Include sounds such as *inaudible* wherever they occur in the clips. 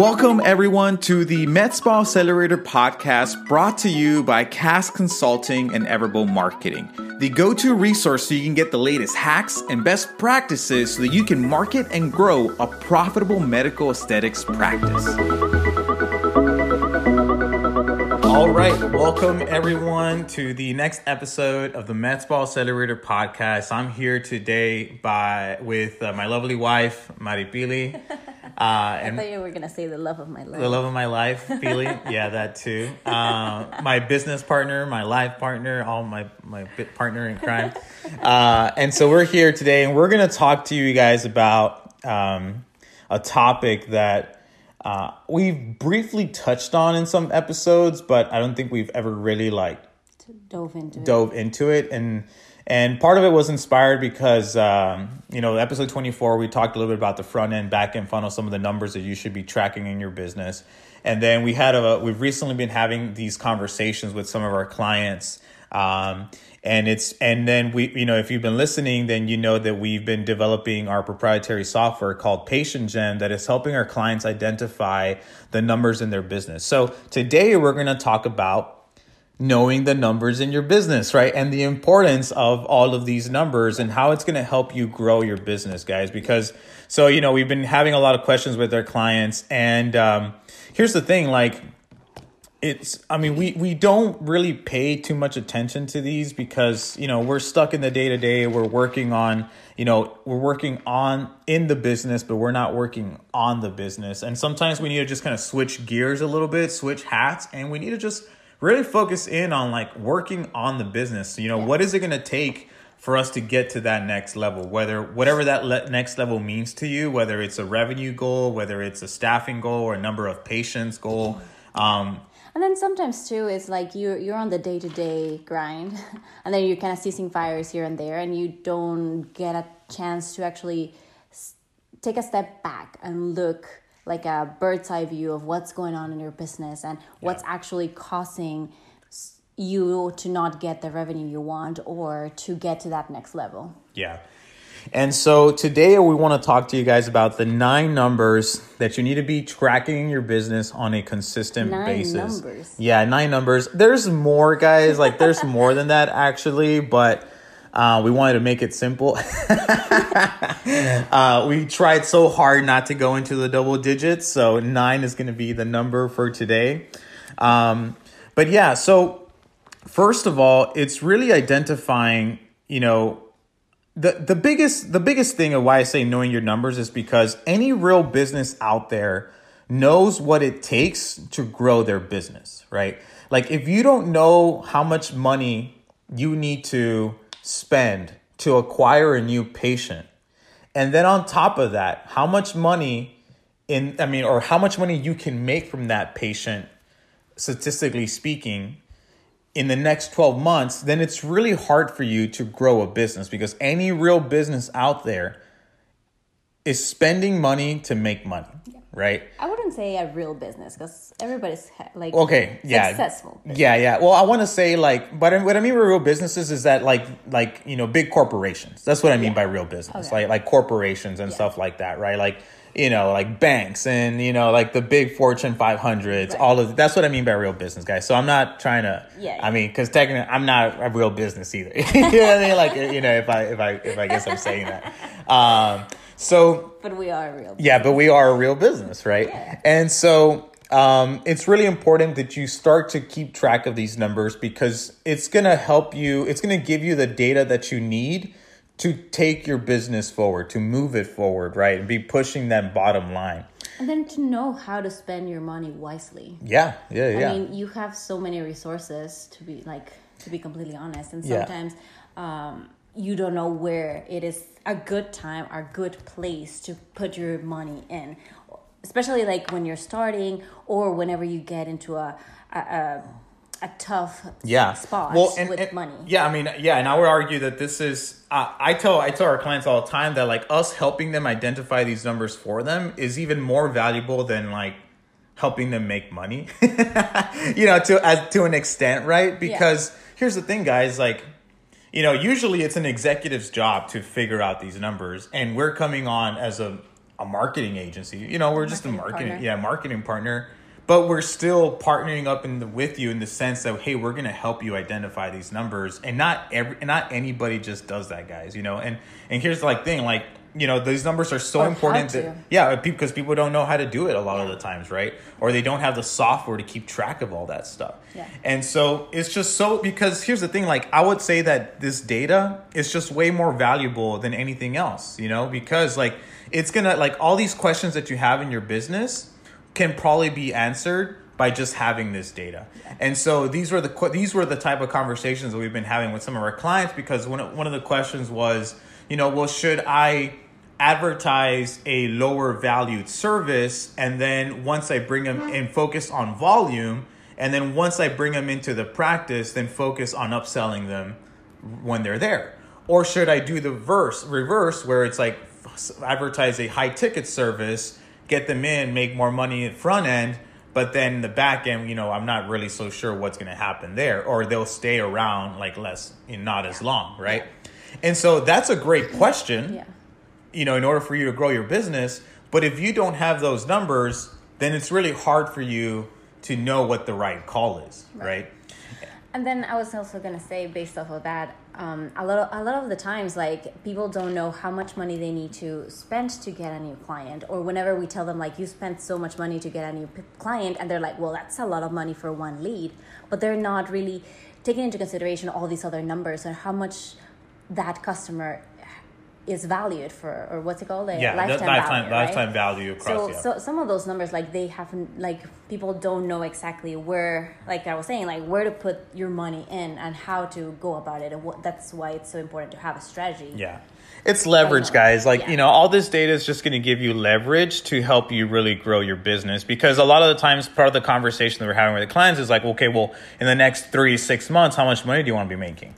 Welcome, everyone, to the MedSpa Accelerator podcast brought to you by Cast Consulting and Everbowl Marketing, the go to resource so you can get the latest hacks and best practices so that you can market and grow a profitable medical aesthetics practice. All right, welcome everyone to the next episode of the MedSpa Accelerator podcast. I'm here today by with uh, my lovely wife, Maripili. *laughs* Uh, I thought you were gonna say the love of my life. The love of my life, Feely. *laughs* yeah, that too. Uh, my business partner, my life partner, all my my bit partner in crime. Uh, and so we're here today, and we're gonna talk to you guys about um, a topic that uh, we've briefly touched on in some episodes, but I don't think we've ever really like dove into dove it. into it and and part of it was inspired because, um, you know, episode 24, we talked a little bit about the front end, back end funnel, some of the numbers that you should be tracking in your business. And then we had a, we've recently been having these conversations with some of our clients. Um, and it's, and then we, you know, if you've been listening, then you know that we've been developing our proprietary software called Patient Gem that is helping our clients identify the numbers in their business. So today we're going to talk about knowing the numbers in your business, right? And the importance of all of these numbers and how it's going to help you grow your business, guys. Because, so, you know, we've been having a lot of questions with our clients. And um, here's the thing like, it's i mean we we don't really pay too much attention to these because you know we're stuck in the day to day we're working on you know we're working on in the business but we're not working on the business and sometimes we need to just kind of switch gears a little bit switch hats and we need to just really focus in on like working on the business. You know, what is it going to take for us to get to that next level? Whether whatever that le- next level means to you, whether it's a revenue goal, whether it's a staffing goal or a number of patients goal. Um, and then sometimes too is like you're you're on the day to day grind, *laughs* and then you're kind of ceasing fires here and there, and you don't get a chance to actually take a step back and look like a bird's eye view of what's going on in your business and what's yeah. actually causing you to not get the revenue you want or to get to that next level. Yeah. And so today we want to talk to you guys about the nine numbers that you need to be tracking in your business on a consistent nine basis. Numbers. Yeah, nine numbers. There's more, guys. Like there's more than that actually, but uh, we wanted to make it simple. *laughs* uh, we tried so hard not to go into the double digits, so nine is going to be the number for today. Um, but yeah, so first of all, it's really identifying, you know, the the biggest the biggest thing of why I say knowing your numbers is because any real business out there knows what it takes to grow their business, right? Like if you don't know how much money you need to spend to acquire a new patient. And then on top of that, how much money in I mean or how much money you can make from that patient statistically speaking in the next 12 months, then it's really hard for you to grow a business because any real business out there is spending money to make money. Yeah right? I wouldn't say a real business because everybody's like okay, yeah, successful. Business. Yeah, yeah. Well, I want to say like, but what I mean by real businesses is that like like you know big corporations. That's what I mean yeah. by real business, okay. like like corporations and yeah. stuff like that, right? Like you know, like banks and you know, like the big Fortune 500s. Right. All of that's what I mean by real business, guys. So I'm not trying to. Yeah. I mean, because technically, I'm not a real business either. *laughs* you know what I mean? Like you know, if I if I if I guess I'm saying that. Um, so, but we are a real. Business. Yeah, but we are a real business, right? Yeah. And so, um, it's really important that you start to keep track of these numbers because it's going to help you. It's going to give you the data that you need to take your business forward, to move it forward, right, and be pushing that bottom line. And then to know how to spend your money wisely. Yeah, yeah, yeah. I mean, you have so many resources to be like to be completely honest, and sometimes. Yeah. Um, you don't know where it is a good time or good place to put your money in. Especially like when you're starting or whenever you get into a a, a, a tough yeah. spot well, and, with and, money. yeah i mean yeah and i would argue that this is uh, i tell i tell our clients all the time that like us helping them identify these numbers for them is even more valuable than like helping them make money. *laughs* You know to as to an extent right? Because yeah. here's the thing guys like you know, usually it's an executive's job to figure out these numbers, and we're coming on as a a marketing agency. You know, we're just a Marketing marketing, partner. yeah, marketing partner. But we're still partnering up in the, with you in the sense that hey, we're gonna help you identify these numbers, and not every, and not anybody just does that, guys. You know, and and here's the like thing, like you know, these numbers are so Or important. That, yeah, because people don't know how to do it a lot of the times, right? Or they don't have the software to keep track of all that stuff. Yeah. And so it's just so because here's the thing, like I would say that this data is just way more valuable than anything else, you know, because like it's gonna like all these questions that you have in your business can probably be answered by just having this data. And so these were the these were the type of conversations that we've been having with some of our clients because one one of the questions was, you know, well, should I advertise a lower valued service and then once I bring them and focus on volume and then once I bring them into the practice then focus on upselling them when they're there? Or should I do the verse reverse where it's like advertise a high ticket service get them in make more money at front end but then the back end you know I'm not really so sure what's going to happen there or they'll stay around like less not as long right and so that's a great question Yeah. you know, in order for you to grow your business. But if you don't have those numbers, then it's really hard for you to know what the right call is, right? And then I was also gonna say, based off of that, um, a lot of a lot of the times, like people don't know how much money they need to spend to get a new client, or whenever we tell them like you spent so much money to get a new p- client, and they're like, well, that's a lot of money for one lead, but they're not really taking into consideration all these other numbers and how much that customer is valued for, or what's it called, a Yeah, lifetime, lifetime lifetime, value, right? lifetime value across. so yeah. so some of those numbers like they haven't like people don't know exactly where like i was saying like where to put your money in and how to go about it and what that's why it's so important to have a strategy Yeah. It's leverage, guys. Like, Yeah. you know, all this data is just going to give you leverage to help you really grow your business. Because a lot of the times, part of the conversation that we're having with the clients is like, okay, well, in the next three, six months, how much money do you want to be making?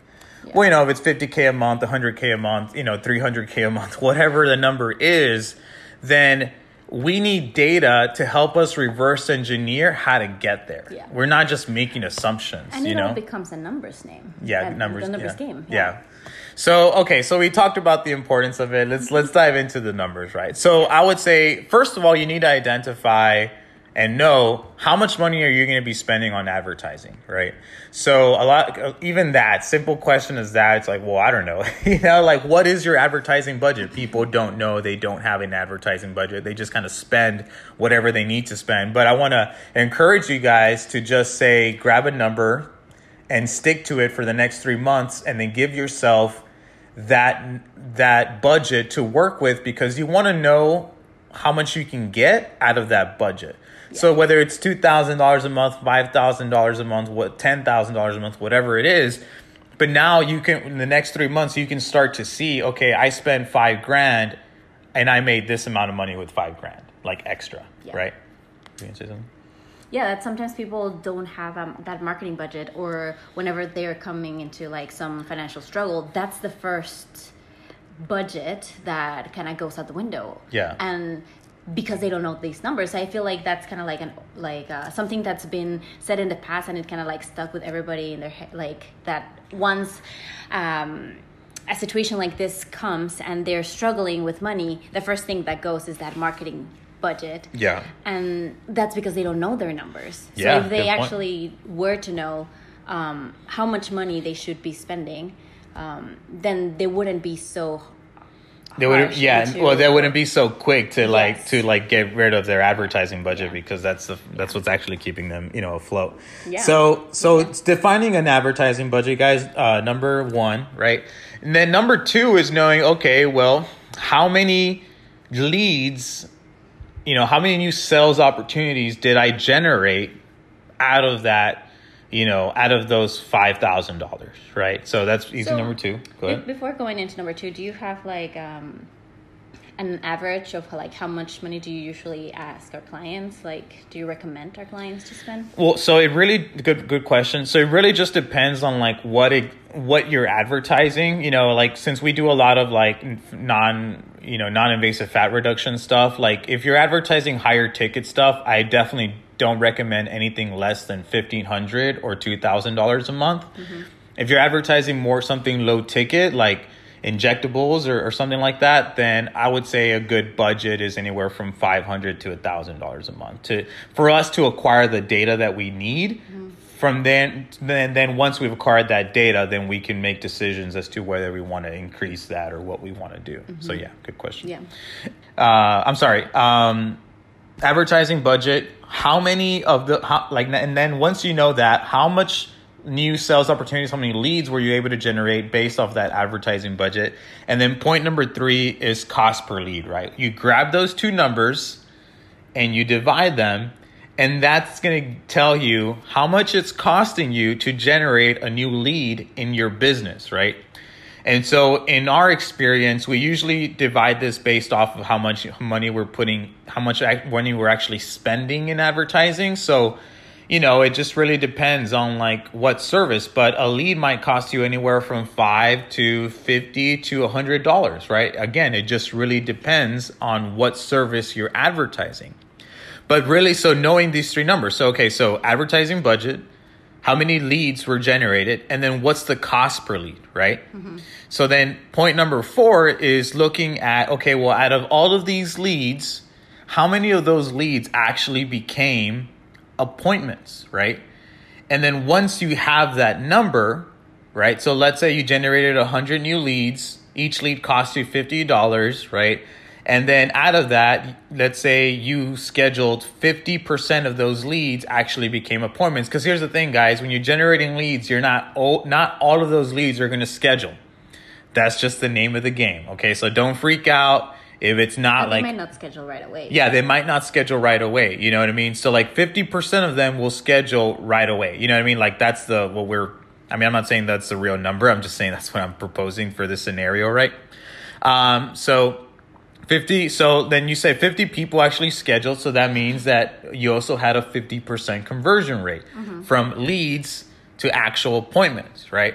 Well, you know, if it's 50K a month, 100K a month, you know, 300K a month, *laughs* whatever the number is, then we need data to help us reverse engineer how to get there. Yeah. We're not just making assumptions, and you it know? all becomes a numbers name yeah And numbers the numbers yeah. game yeah. so okay so we talked about the importance of it let's let's dive into the numbers right so i would say first of all you need to identify and know how much money are you going to be spending on advertising right? So a lot even that simple question is that it's like well i don't know. *laughs* You know like what is your advertising budget? People don't know they don't have an advertising budget they just kind of spend whatever they need to spend. But i want to encourage you guys to just say grab a number and stick to it for the next three months and then give yourself that that budget to work with because you want to know how much you can get out of that budget. So whether it's two thousand dollars a month, five thousand dollars a month, what ten thousand dollars a month, whatever it is, but now you can in the next three months you can start to see, okay, I spent five grand and I made this amount of money with five grand, like extra, Yeah. right? You gonna say something? yeah that sometimes people don't have um, that marketing budget or whenever they're coming into like some financial struggle that's the first budget that kind of goes out the window Yeah. and because they don't know these numbers i feel like that's kind of like an like uh, something that's been said in the past and it kind of like stuck with everybody in their head like that once um a situation like this comes and they're struggling with money the first thing that goes is that marketing budget Yeah. and that's because they don't know their numbers. Yeah, so if they good point. actually were to know um, how much money they should be spending, um, then they wouldn't be so. They would yeah, into- well, they wouldn't be so quick to like Yes. to like get rid of their advertising budget because that's the that's what's actually keeping them you know afloat. Yeah. So so it's defining an advertising budget, guys. Uh, number one, right, and then number two is knowing okay, well, how many leads, you know, how many new sales opportunities did I generate out of that, you know, out of those five thousand dollars, right? So that's easy So, number two. Go. Before going into number two, do you have like um, an average of like how much money do you usually ask our clients? Like, do you recommend our clients to spend? Well, so it really good good question. So it really just depends on like what it what you're advertising. You know, like since we do a lot of like non you know non invasive fat reduction stuff. Like if you're advertising higher ticket stuff, I definitely don't recommend anything less than fifteen hundred or two thousand dollars a month. If you're advertising more something low ticket, like injectables or, or something like that, then I would say a good budget is anywhere from five hundred to a thousand dollars a month to for us to acquire the data that we need. Mm-hmm. From then, then, then once we've acquired that data, then we can make decisions as to whether we want to increase that or what we want to do. Mm-hmm. So yeah, good question. Yeah. Uh, I'm sorry. Um, advertising budget. How many of the how, like, and then once you know that, how much new sales opportunities, how many leads were you able to generate based off that advertising budget? And then point number three is cost per lead, right? You grab those two numbers and you divide them, and that's going to tell you how much it's costing you to generate a new lead in your business, right? And so in our experience, we usually divide this based off of how much money we're putting, how much money we're actually spending in advertising. So you know, it just really depends on like what service, but a lead might cost you anywhere from five to fifty to a hundred dollars, right? Again, it just really depends on what service you're advertising. But really, so knowing these three numbers. So okay, so advertising budget, how many leads were generated, and then what's the cost per lead, right? Mm-hmm. So then point number four is looking at okay, well, out of all of these leads, how many of those leads actually became appointments, right? And then once you have that number, right? So let's say you generated 100 new leads, each lead cost you $50, right? And then out of that, let's say you scheduled 50% of those leads actually became appointments. Because here's the thing, guys, when you're generating leads, you're not all, not all of those leads are going to schedule. That's just the name of the game. Okay, so don't freak out if it's not like they might not schedule right away. Yeah, they might not schedule right away. You know what I mean? So like fifty percent of them will schedule right away. You know what I mean? Like that's the what we're. I mean, I'm not saying that's the real number. I'm just saying that's what I'm proposing for this scenario, right? Um, so 50 so then you say 50 people actually scheduled so that means that you also had a 50% conversion rate mm-hmm. from leads to actual appointments right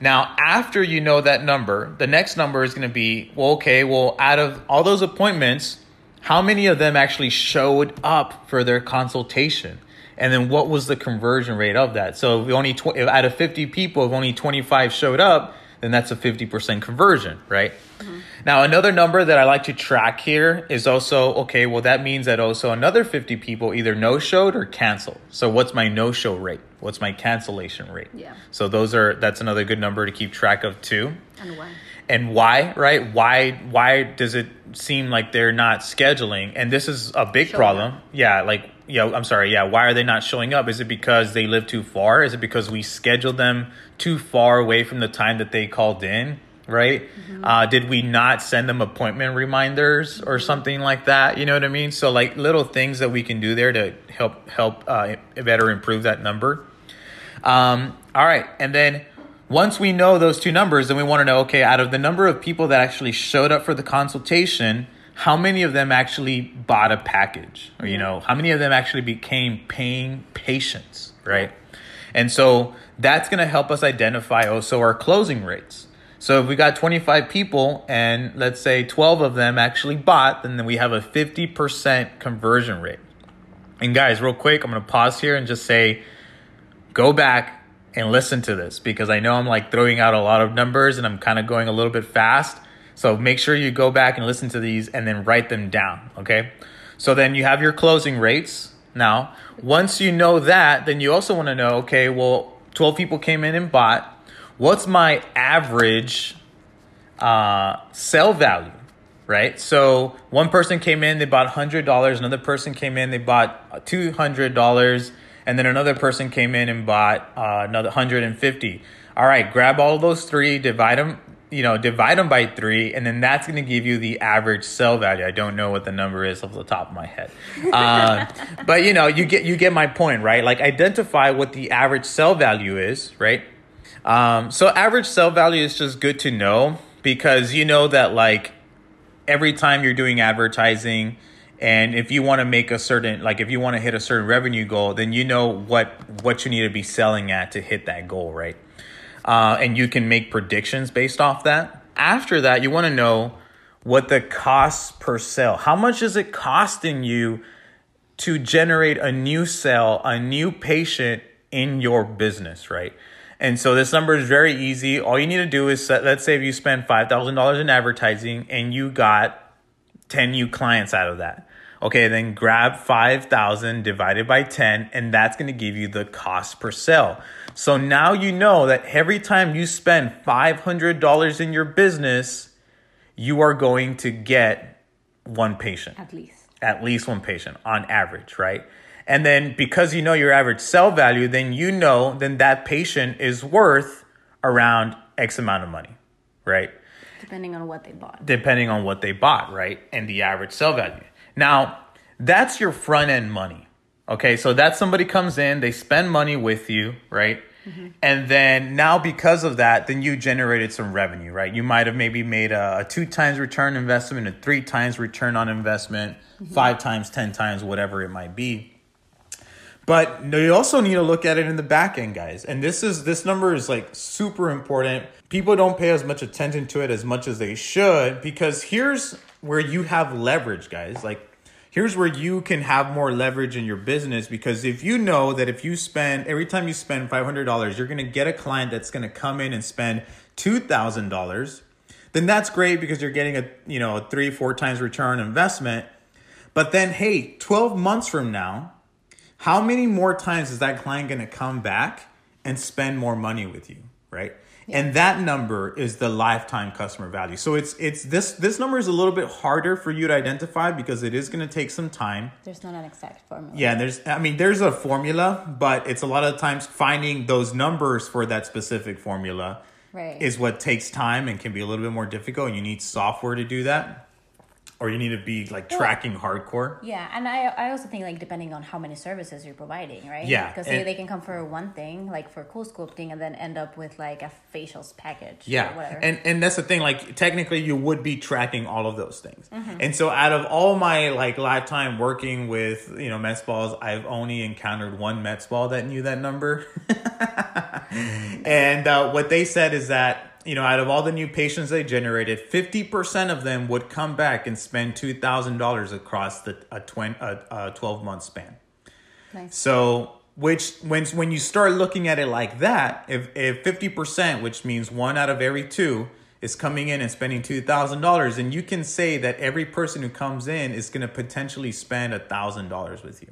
now, after you know that number, the next number is going to be well, okay, well, out of all those appointments, how many of them actually showed up for their consultation? And then what was the conversion rate of that? So if only tw- if out of 50 people, if only 25 showed up, then that's a 50% conversion, right? Mm-hmm. Now, another number that I like to track here is also okay, well, that means that also another 50 people either no showed or canceled. So, what's my no show rate? What's my cancellation rate? Yeah. So, those are that's another good number to keep track of too. And why? And why, right? Why why does it seem like they're not scheduling? And this is a big problem. Up. Yeah, like yeah, I'm sorry. Yeah, why are they not showing up? Is it because they live too far? Is it because we scheduled them too far away from the time that they called in? Right? Mm-hmm. Uh, did we not send them appointment reminders or something like that? You know what I mean? So like little things that we can do there to help help uh, better improve that number. Um, all right, and then once we know those two numbers, then we want to know okay, out of the number of people that actually showed up for the consultation how many of them actually bought a package or you know how many of them actually became paying patients right and so that's going to help us identify also our closing rates so if we got 25 people and let's say 12 of them actually bought then we have a 50% conversion rate and guys real quick i'm going to pause here and just say go back and listen to this because i know i'm like throwing out a lot of numbers and i'm kind of going a little bit fast so make sure you go back and listen to these and then write them down, okay? So then you have your closing rates. Now, once you know that, then you also want to know, okay, well, 12 people came in and bought. What's my average uh, sell value, right? So one person came in, they bought $100. Another person came in, they bought $200. And then another person came in and bought uh, another 150. All right, grab all those three, divide them you know, divide them by three, and then that's going to give you the average sell value. I don't know what the number is off the top of my head, *laughs* uh, but you know, you get you get my point, right? Like identify what the average sell value is, right? Um, so average sell value is just good to know because you know that like every time you're doing advertising, and if you want to make a certain like if you want to hit a certain revenue goal, then you know what what you need to be selling at to hit that goal, right? uh, and you can make predictions based off that. After that, you want to know what the cost per sale. How much is it costing you to generate a new sale, a new patient in your business, right? And so this number is very easy. All you need to do is set, let's say if you spend $5,000 in advertising and you got 10 new clients out of that. Okay, then grab 5,000 divided by 10 and that's going to give you the cost per sale. So now you know that every time you spend $500 in your business, you are going to get one patient. At least. At least one patient on average, right? And then because you know your average sell value, then you know then that patient is worth around X amount of money, right? Depending on what they bought. Depending on what they bought, right? And the average sell value. Now, that's your front end money. Okay, so that somebody comes in, they spend money with you, right? Mm-hmm. And then now because of that, then you generated some revenue, right? You might have maybe made a, a two times return investment, a three times return on investment, mm-hmm. five times, ten times, whatever it might be. But you also need to look at it in the back end, guys. And this is this number is like super important. People don't pay as much attention to it as much as they should because here's where you have leverage, guys. Like here's where you can have more leverage in your business because if you know that if you spend every time you spend $500, you're going to get a client that's going to come in and spend $2,000, then that's great because you're getting a, you know, a 3 4 times return investment. But then hey, 12 months from now, how many more times is that client going to come back and spend more money with you, right? Yeah. And that number is the lifetime customer value. So it's it's this this number is a little bit harder for you to identify because it is going to take some time. There's not an exact formula. Yeah, there's I mean there's a formula, but it's a lot of times finding those numbers for that specific formula right. is what takes time and can be a little bit more difficult and you need software to do that or you need to be like tracking well, hardcore. Yeah, and I I also think like depending on how many services you're providing, right? Yeah, because they, they can come for one thing like for CoolSculpting and then end up with like a facials package. Yeah, and and that's the thing. Like technically, you would be tracking all of those things. Mm-hmm. And so, out of all my like lifetime working with you know med spas, I've only encountered one med spa that knew that number. *laughs* *laughs* and uh, what they said is that you know, out of all the new patients they generated, 50% of them would come back and spend $2,000 across the a, 20, a, a 12 month span. Nice. So, which when when you start looking at it like that, if if 50%, which means one out of every two is coming in and spending $2,000, and you can say that every person who comes in is going to potentially spend $1,000 with you.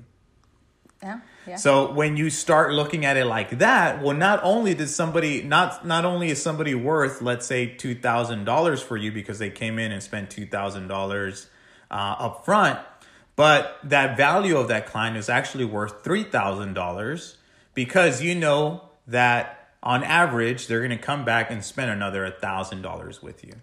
So when you start looking at it like that, well, not only did somebody not not only is somebody worth let's say two thousand dollars for you because they came in and spent two thousand uh, dollars up front, but that value of that client is actually worth three thousand dollars because you know that on average they're going to come back and spend another thousand dollars with you.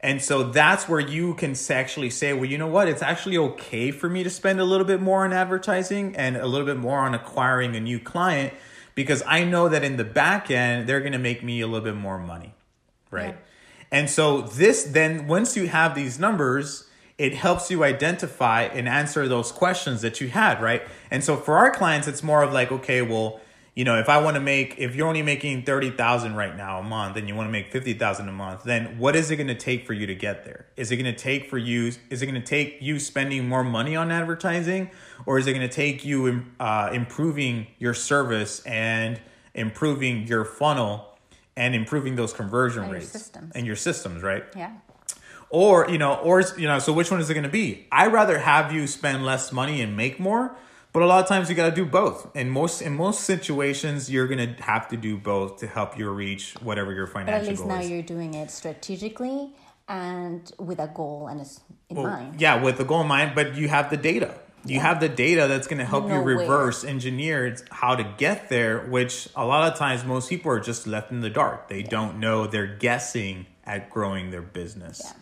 And so that's where you can actually say, well, you know what? It's actually okay for me to spend a little bit more on advertising and a little bit more on acquiring a new client because I know that in the back end, they're going to make me a little bit more money. Right. Yeah. And so this then, once you have these numbers, it helps you identify and answer those questions that you had. Right. And so for our clients, it's more of like, okay, well, you know, if I want to make, if you're only making 30,000 right now a month and you want to make 50,000 a month, then what is it going to take for you to get there? Is it going to take for you, is it going to take you spending more money on advertising or is it going to take you uh, improving your service and improving your funnel and improving those conversion and rates and your systems, right? Yeah. Or, you know, or, you know, so which one is it going to be? I'd rather have you spend less money and make more but a lot of times you got to do both. In most in most situations, you're gonna have to do both to help you reach whatever your financial. But at least now is. you're doing it strategically and with a goal and in well, mind. Yeah, with a goal in mind, but you have the data. You yeah. have the data that's going to help you, you reverse where. engineer how to get there, which a lot of times most people are just left in the dark. They yeah. don't know. They're guessing at growing their business, yeah.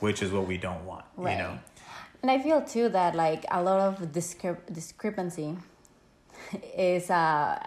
which is what we don't want. Right. You know. And I feel too that like a lot of discrep- discrepancy *laughs* is uh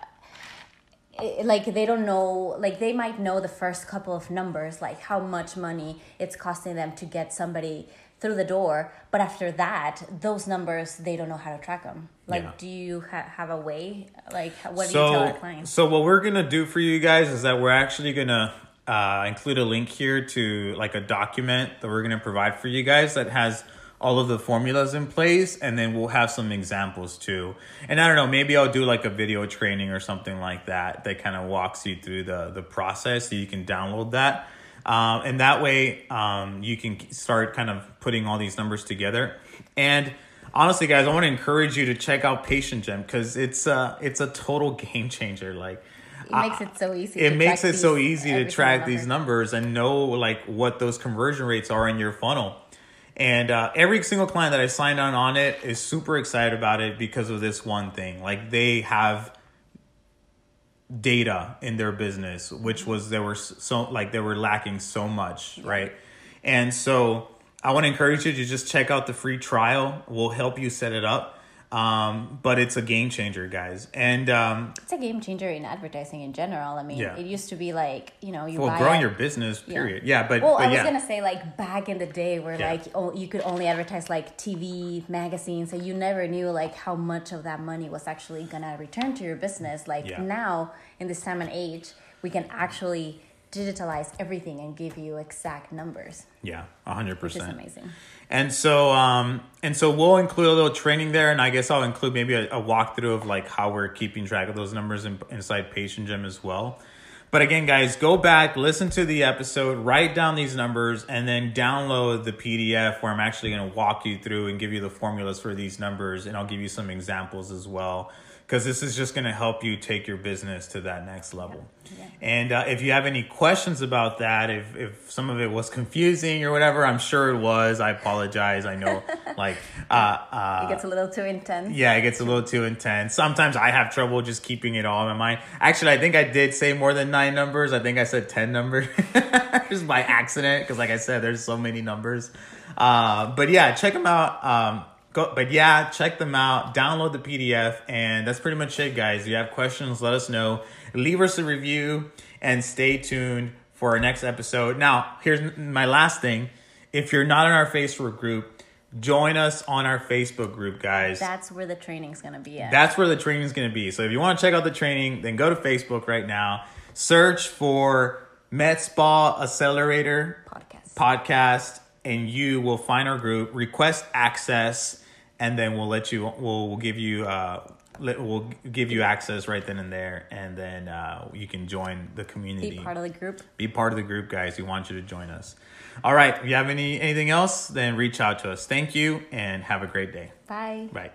like they don't know like they might know the first couple of numbers like how much money it's costing them to get somebody through the door but after that those numbers they don't know how to track them like yeah. do you ha- have a way? Like what do so, you tell our clients so what we're gonna do for you guys is that we're actually gonna uh, include a link here to like a document that we're gonna provide for you guys that has all of the formulas in place and then we'll have some examples too. And i don't know maybe i'll do like a video training or something like that that kind of walks you through the the process so you can download that. Um, and that way um, you can start kind of putting all these numbers together. And honestly guys i want to encourage you to check out patient gem because it's uh it's a total *laughs* game changer like it makes it so easy it makes it so easy to track single these numbers and know like what those conversion rates are in your funnel and uh, every single client that i signed on on it is super excited about it because of this one thing. Like they have data in their business which was they were so like they were lacking so much right? And so i want to encourage you to just check out the free trial. We'll help you set it up um, but it's a game changer guys and um, It's a game changer in advertising in general. I mean, Yeah. it used to be like you know you well buy growing a- your business period yeah, but, Well, but I was yeah gonna say like back in the day where Yeah. like oh, you could only advertise like TV, magazines, so you never knew like how much of that money was actually gonna return to your business. Like Yeah. now in this time and age, we can actually digitalize everything and give you exact numbers, yeah 100% which amazing. And so, um, and so we'll include a little training there, and I guess I'll include maybe a, a walkthrough of like how we're keeping track of those numbers in, inside Patient Gem as well. But again, guys, go back, listen to the episode, write down these numbers, and then download the PDF where I'm actually going to walk you through and give you the formulas for these numbers, and I'll give you some examples as well. Because this is just going to help you take your business to that next level. Yeah. And uh, if you have any questions about that, if, if some of it was confusing or whatever, I'm sure it was. I apologize. I know, *laughs* like, uh, uh, It gets a little too intense. yeah, it gets a little too intense. Sometimes I have trouble just keeping it all in my mind. Actually, I think I did say more than nine numbers. I think I said 10 numbers *laughs* just by accident because, like I said, there's so many numbers. Uh, but yeah, check them out. Um, go, but yeah, check them out. Download the PDF, and that's pretty much it, guys. If you have questions, let us know. Leave us a review and stay tuned for our next episode. Now, here's my last thing. If you're not in our Facebook group, join us on our Facebook group, guys. That's where the training's gonna be at. That's where the training's going to be. So if you want to check out the training, then go to Facebook right now. Search for MedSpa Accelerator podcast. podcast, and you will find our group. Request access, and then we'll let you. We'll, we'll give you. Uh, let, we'll give you access right then and there, and then uh, you can join the community. Be part of the group. Be part of the group, guys. We want you to join us. All right. If you have any anything else, then reach out to us. Thank you, and have a great day. Bye. Bye.